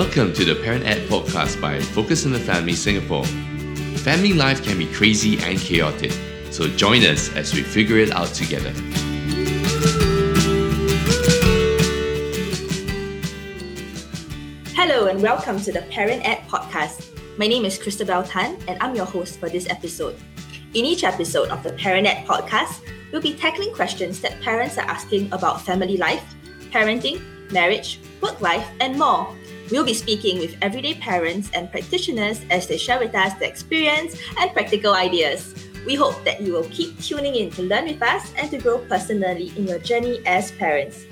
Welcome to the Parent Ed podcast by Focus on the Family Singapore. Family life can be crazy and chaotic, so join us as we figure it out together. Hello and welcome to the Parent Ed podcast. My name is Christabel Tan and I'm your host for this episode. In each episode of the Parent Ed podcast, we'll be tackling questions that parents are asking about family life, parenting, marriage, work life, and more. We'll be speaking with everyday parents and practitioners as they share with us their experience and practical ideas. We hope that you will keep tuning in to learn with us and to grow personally in your journey as parents.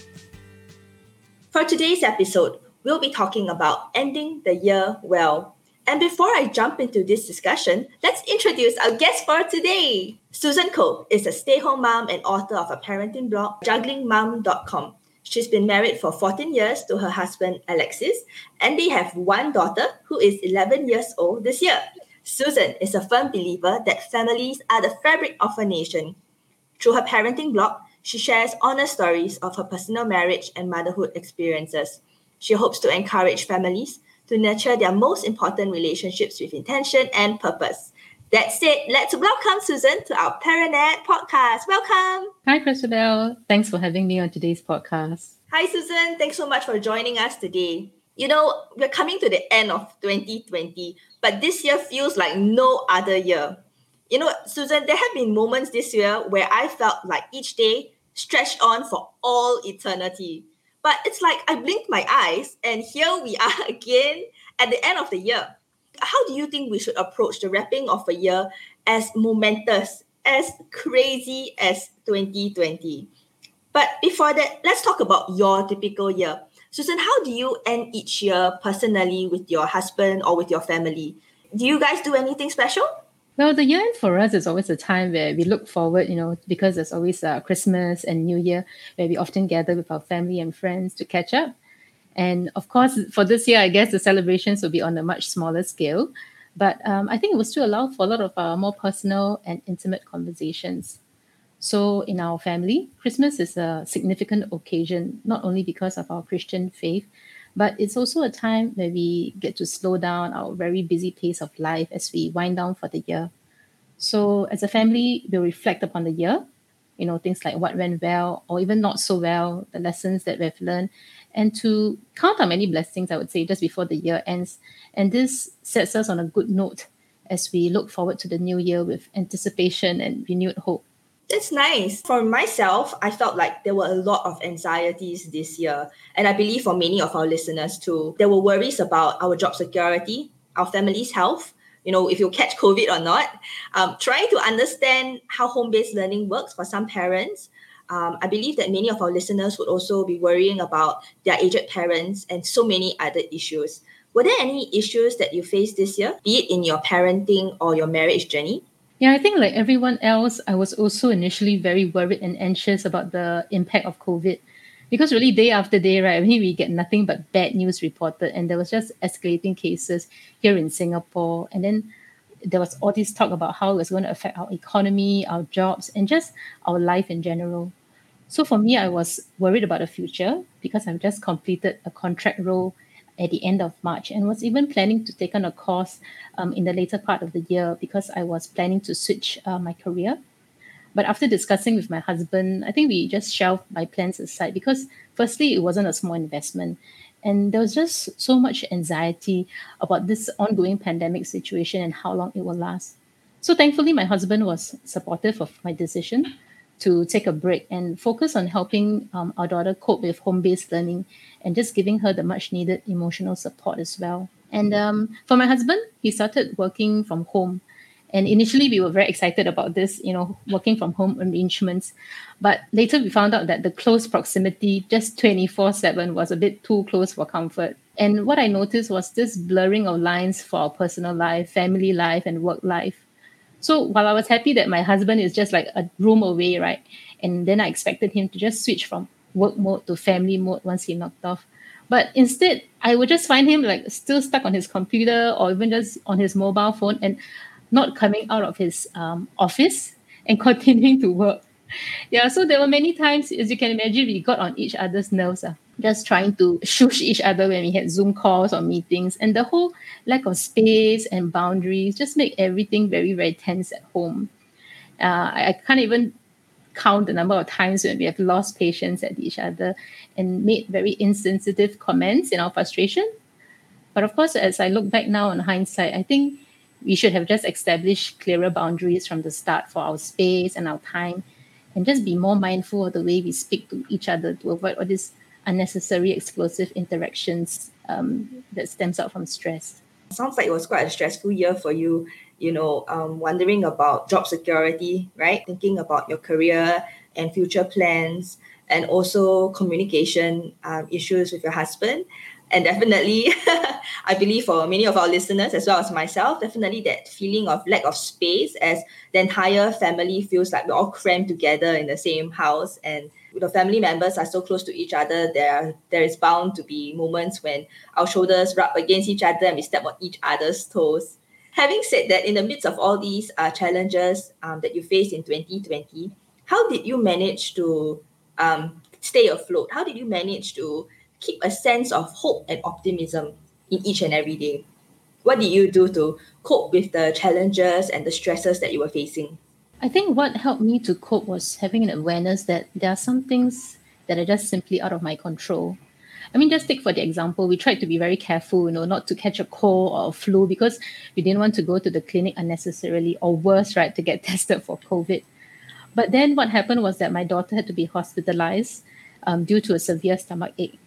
For today's episode, we'll be talking about ending the year well. And before I jump into this discussion, let's introduce our guest for today. Susan Koh is a stay home mom and author of a parenting blog, jugglingmom.com. She's been married for 14 years to her husband, Alexis, and they have one daughter who is 11 years old this year. Susan is a firm believer that families are the fabric of a nation. Through her parenting blog, she shares honest stories of her personal marriage and motherhood experiences. She hopes to encourage families to nurture their most important relationships with intention and purpose. That's it. Let's welcome Susan to our Parent Ed podcast. Welcome. Hi, Christabel. Thanks for having me on today's podcast. Hi, Susan. Thanks so much for joining us today. You know, we're coming to the end of 2020, but this year feels like no other year. You know, Susan, there have been moments this year where I felt like each day stretched on for all eternity. But it's like I blinked my eyes, and here we are again at the end of the year how do you think we should approach the wrapping of a year as momentous, as crazy as 2020? But before that, let's talk about your typical year. Susan, how do you end each year personally with your husband or with your family? Do you guys do anything special? Well, the year end for us is always a time where we look forward, you know, because there's always uh, Christmas and New Year, where we often gather with our family and friends to catch up. And of course, for this year, I guess the celebrations will be on a much smaller scale. But um, I think it will still allow for a lot of uh, more personal and intimate conversations. So, in our family, Christmas is a significant occasion, not only because of our Christian faith, but it's also a time where we get to slow down our very busy pace of life as we wind down for the year. So, as a family, we'll reflect upon the year, you know, things like what went well or even not so well, the lessons that we've learned, and to count our many blessings, I would say, just before the year ends. And this sets us on a good note as we look forward to the new year with anticipation and renewed hope. That's nice. For myself, I felt like there were a lot of anxieties this year. And I believe for many of our listeners too, there were worries about our job security, our family's health, you know, if you catch COVID or not, um, trying to understand how home based learning works for some parents, um, I believe that many of our listeners would also be worrying about their aged parents and so many other issues. Were there any issues that you faced this year, be it in your parenting or your marriage journey? Yeah, I think like everyone else, I was also initially very worried and anxious about the impact of COVID. Because really, day after day, right, I mean, we get nothing but bad news reported, and there was just escalating cases here in Singapore. And then there was all this talk about how it was going to affect our economy, our jobs, and just our life in general. So for me, I was worried about the future because I've just completed a contract role at the end of March and was even planning to take on a course um, in the later part of the year because I was planning to switch uh, my career. But after discussing with my husband, I think we just shelved my plans aside because, firstly, it wasn't a small investment. And there was just so much anxiety about this ongoing pandemic situation and how long it will last. So, thankfully, my husband was supportive of my decision to take a break and focus on helping um, our daughter cope with home based learning and just giving her the much needed emotional support as well. And um, for my husband, he started working from home. And initially, we were very excited about this, you know, working from home arrangements. But later, we found out that the close proximity, just 24 7, was a bit too close for comfort. And what I noticed was this blurring of lines for our personal life, family life, and work life. So while I was happy that my husband is just like a room away, right? And then I expected him to just switch from work mode to family mode once he knocked off. But instead, I would just find him like still stuck on his computer or even just on his mobile phone and not coming out of his um, office and continuing to work. Yeah, so there were many times, as you can imagine, we got on each other's nerves. Uh. just trying to shush each other when we had Zoom calls or meetings. And the whole lack of space and boundaries just make everything very, very tense at home. Uh, I, I can't even count the number of times when we have lost patience at each other and made very insensitive comments in our frustration. But of course, as I look back now in hindsight, I think we should have just established clearer boundaries from the start for our space and our time and just be more mindful of the way we speak to each other to avoid all these unnecessary explosive interactions um, that stems out from stress. Sounds like it was quite a stressful year for you, you know, um, wondering about job security, right? Thinking about your career and future plans, and also communication um, issues with your husband and definitely i believe for many of our listeners as well as myself definitely that feeling of lack of space as the entire family feels like we're all crammed together in the same house and the family members are so close to each other there there is bound to be moments when our shoulders rub against each other and we step on each other's toes. Having said that in the midst of all these uh, challenges um, that you faced in 2020 how did you manage to um, stay afloat? How did you manage to keep a sense of hope and optimism in each and every day. What did you do to cope with the challenges and the stresses that you were facing? I think what helped me to cope was having an awareness that there are some things that are just simply out of my control. I mean, just take for the example, we tried to be very careful, you know, not to catch a cold or a flu because we didn't want to go to the clinic unnecessarily, or worse, right, to get tested for COVID. But then what happened was that my daughter had to be hospitalized um, due to a severe stomach ache.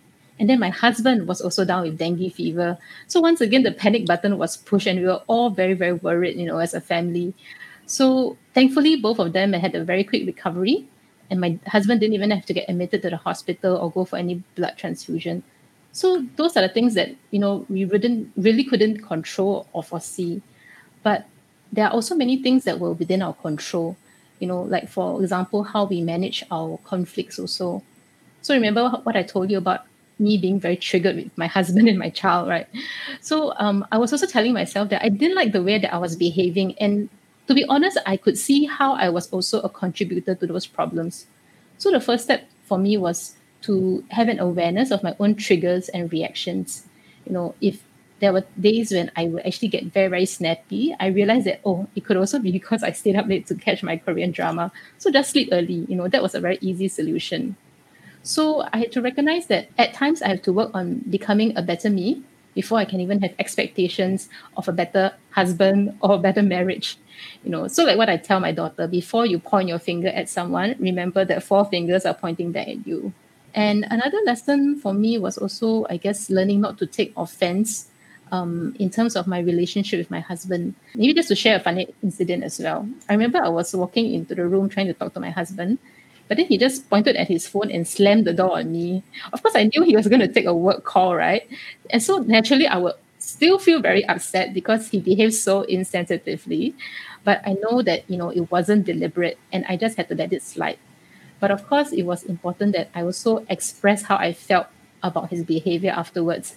And then my husband was also down with dengue fever. So once again, the panic button was pushed, and we were all very, very worried, you know, as a family. So thankfully, both of them had a very quick recovery. And my husband didn't even have to get admitted to the hospital or go for any blood transfusion. So those are the things that, you know, we wouldn't really couldn't control or foresee. But there are also many things that were within our control. You know, like for example, how we manage our conflicts also. So remember what I told you about me being very triggered with my husband and my child, right? So um, I was also telling myself that I didn't like the way that I was behaving. And to be honest, I could see how I was also a contributor to those problems. So the first step for me was to have an awareness of my own triggers and reactions. You know, if there were days when I would actually get very, very snappy, I realized that, oh, it could also be because I stayed up late to catch my Korean drama. So just sleep early. You know, that was a very easy solution. So I had to recognize that at times I have to work on becoming a better me before I can even have expectations of a better husband or a better marriage. You know, so like what I tell my daughter, before you point your finger at someone, remember that four fingers are pointing back at you. And another lesson for me was also, I guess, learning not to take offense um, in terms of my relationship with my husband. Maybe just to share a funny incident as well. I remember I was walking into the room trying to talk to my husband, but then he just pointed at his phone and slammed the door on me. Of course, I knew he was going to take a work call, right? And so naturally, I would still feel very upset because he behaved so insensitively. But I know that, you know, it wasn't deliberate and I just had to let it slide. But of course, it was important that I also express how I felt about his behavior afterwards.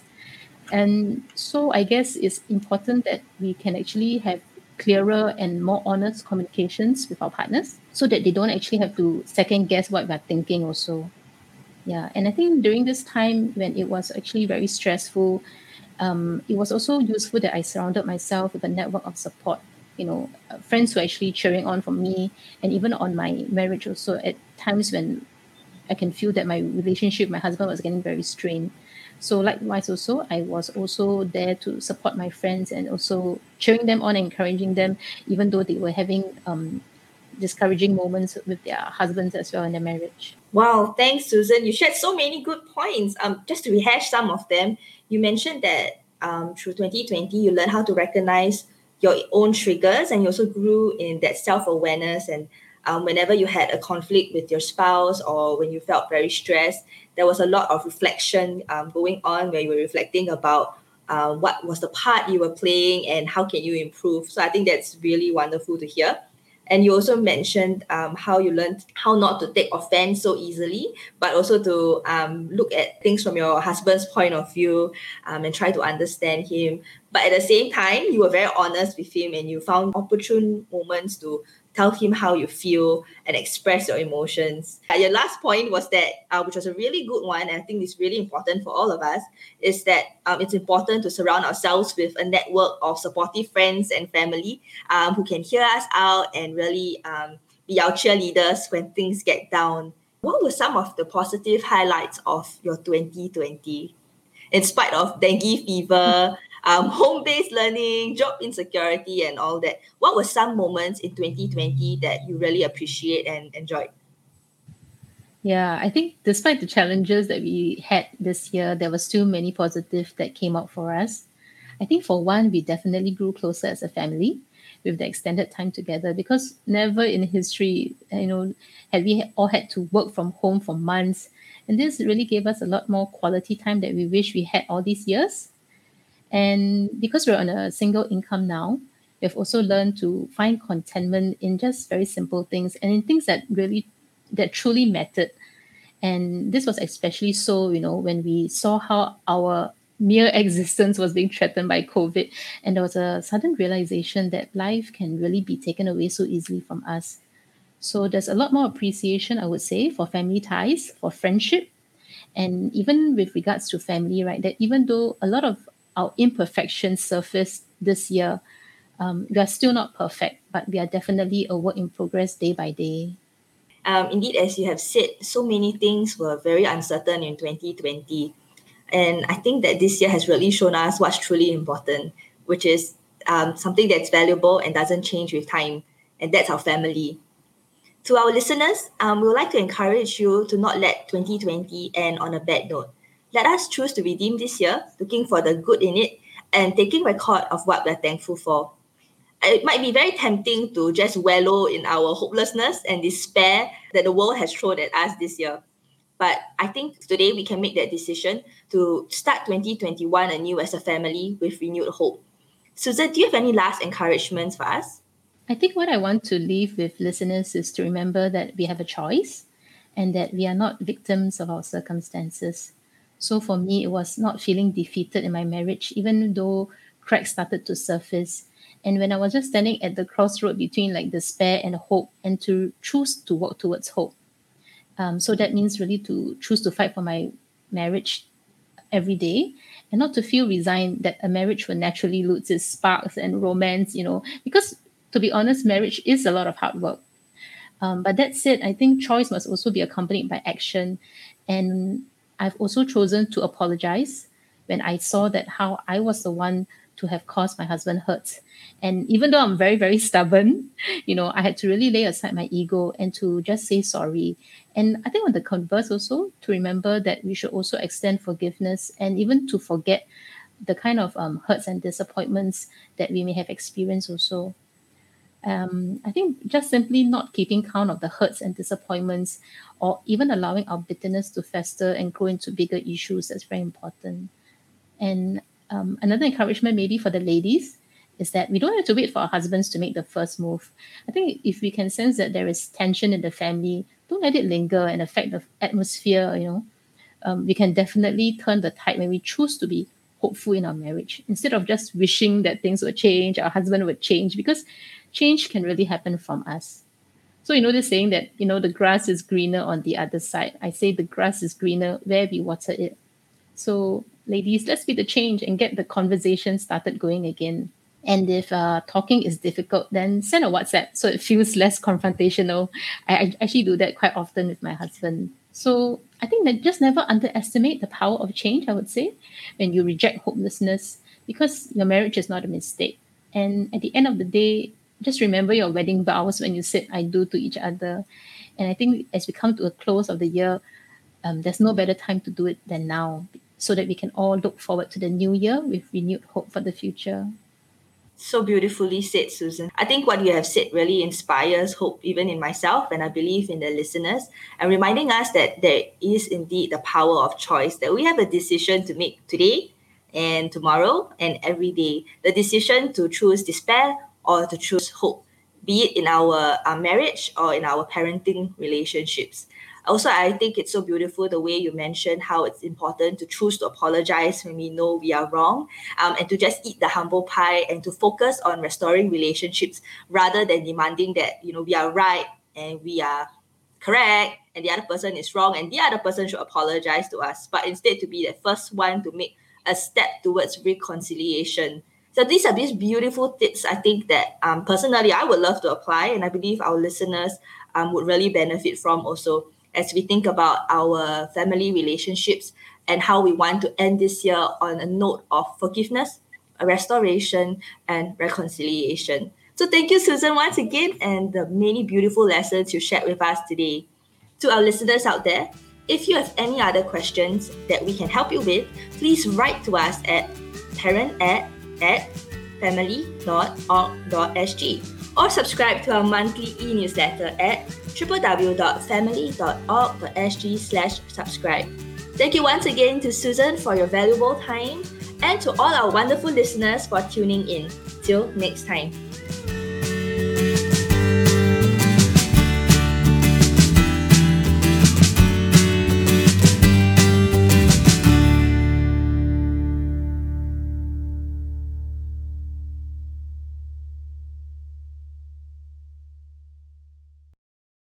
And so I guess it's important that we can actually have clearer and more honest communications with our partners so that they don't actually have to second guess what we're thinking also. Yeah and i think during this time when it was actually very stressful um, it was also useful that i surrounded myself with a network of support you know uh, friends who actually cheering on for me and even on my marriage also. At times when i can feel that my relationship my husband was getting very strained. So likewise also, I was also there to support my friends and also cheering them on, encouraging them, even though they were having um, discouraging moments with their husbands as well in their marriage. Wow, thanks, Susan. You shared so many good points. Um, just to rehash some of them, you mentioned that um, through 2020, you learned how to recognize your own triggers and you also grew in that self awareness and um, whenever you had a conflict with your spouse or when you felt very stressed, there was a lot of reflection um, going on where you were reflecting about uh, what was the part you were playing and how can you improve. So I think that's really wonderful to hear. And you also mentioned um, how you learned how not to take offense so easily, but also to um, look at things from your husband's point of view um, and try to understand him. But at the same time, you were very honest with him and you found opportune moments to tell him how you feel and express your emotions. Uh, your last point was that, uh, which was a really good one, and I think it's really important for all of us, is that um, it's important to surround ourselves with a network of supportive friends and family um, who can hear us out and really um, be our cheerleaders when things get down. What were some of the positive highlights of your 2020? In spite of dengue fever, um, home-based learning, job insecurity, and all that. What were some moments in 2020 that you really appreciate and enjoyed? Yeah, I think despite the challenges that we had this year, there were still many positive that came out for us. I think for one, we definitely grew closer as a family with the extended time together because never in history, you know, had we all had to work from home for months. And this really gave us a lot more quality time that we wish we had all these years. And because we're on a single income now, we've also learned to find contentment in just very simple things and in things that really that truly mattered. And this was especially so, you know, when we saw how our mere existence was being threatened by COVID. And there was a sudden realization that life can really be taken away so easily from us. So there's a lot more appreciation, I would say, for family ties, for friendship, and even with regards to family, right? That even though a lot of our imperfections surfaced this year. Um, we are still not perfect, but we are definitely a work in progress day by day. Um, indeed, as you have said, so many things were very uncertain in 2020. And I think that this year has really shown us what's truly important, which is um, something that's valuable and doesn't change with time. And that's our family. To our listeners, um, we would like to encourage you to not let 2020 end on a bad note. Let us choose to redeem this year, looking for the good in it and taking record of what we're thankful for. It might be very tempting to just wallow in our hopelessness and despair that the world has thrown at us this year. But I think today we can make that decision to start 2021 anew as a family with renewed hope. Susan, do you have any last encouragements for us? I think what I want to leave with listeners is to remember that we have a choice and that we are not victims of our circumstances. So for me, it was not feeling defeated in my marriage, even though cracks started to surface. And when I was just standing at the crossroad between like despair and hope, and to choose to walk towards hope. Um, so that means really to choose to fight for my marriage every day and not to feel resigned that a marriage will naturally lose its sparks and romance, you know, because to be honest, marriage is a lot of hard work. Um, but that said, I think choice must also be accompanied by action. And I've also chosen to apologize when I saw that how I was the one to have caused my husband hurt. And even though I'm very, very stubborn, you know, I had to really lay aside my ego and to just say sorry. And I think on the converse also, to remember that we should also extend forgiveness and even to forget the kind of um, hurts and disappointments that we may have experienced also um, I think just simply not keeping count of the hurts and disappointments, or even allowing our bitterness to fester and grow into bigger issues, that's very important. And um, another encouragement, maybe for the ladies, is that we don't have to wait for our husbands to make the first move. I think if we can sense that there is tension in the family, don't let it linger and affect the atmosphere. You know, um, we can definitely turn the tide when we choose to be hopeful in our marriage instead of just wishing that things would change, our husband would change, because change can really happen from us. So you know the saying that you know the grass is greener on the other side. I say the grass is greener where we water it. So ladies, let's be the change and get the conversation started going again. And if uh, talking is difficult, then send a WhatsApp so it feels less confrontational. I, I actually do that quite often with my husband. So I think that just never underestimate the power of change, I would say, when you reject hopelessness, because your marriage is not a mistake. And at the end of the day, just remember your wedding vows when you said I do to each other. And I think as we come to a close of the year, um, there's no better time to do it than now so that we can all look forward to the new year with renewed hope for the future. So beautifully said, Susan. I think what you have said really inspires hope even in myself and I believe in the listeners and reminding us that there is indeed the power of choice, that we have a decision to make today and tomorrow and every day. The decision to choose despair or to choose hope, be it in our, our marriage or in our parenting relationships. Also, I think it's so beautiful the way you mentioned how it's important to choose to apologize when we know we are wrong um, and to just eat the humble pie and to focus on restoring relationships rather than demanding that, you know, we are right and we are correct and the other person is wrong and the other person should apologize to us, but instead to be the first one to make a step towards reconciliation. So these are these beautiful tips I think that um, personally I would love to apply and I believe our listeners um, would really benefit from also as we think about our family relationships and how we want to end this year on a note of forgiveness, restoration, and reconciliation. So thank you, Susan, once again, and the many beautiful lessons you shared with us today. To our listeners out there, if you have any other questions that we can help you with, please write to us at parent at, at family.org.sg or subscribe to our monthly e-newsletter at www.family.org.sg subscribe. Thank you once again to Susan for your valuable time and to all our wonderful listeners for tuning in. Till next time.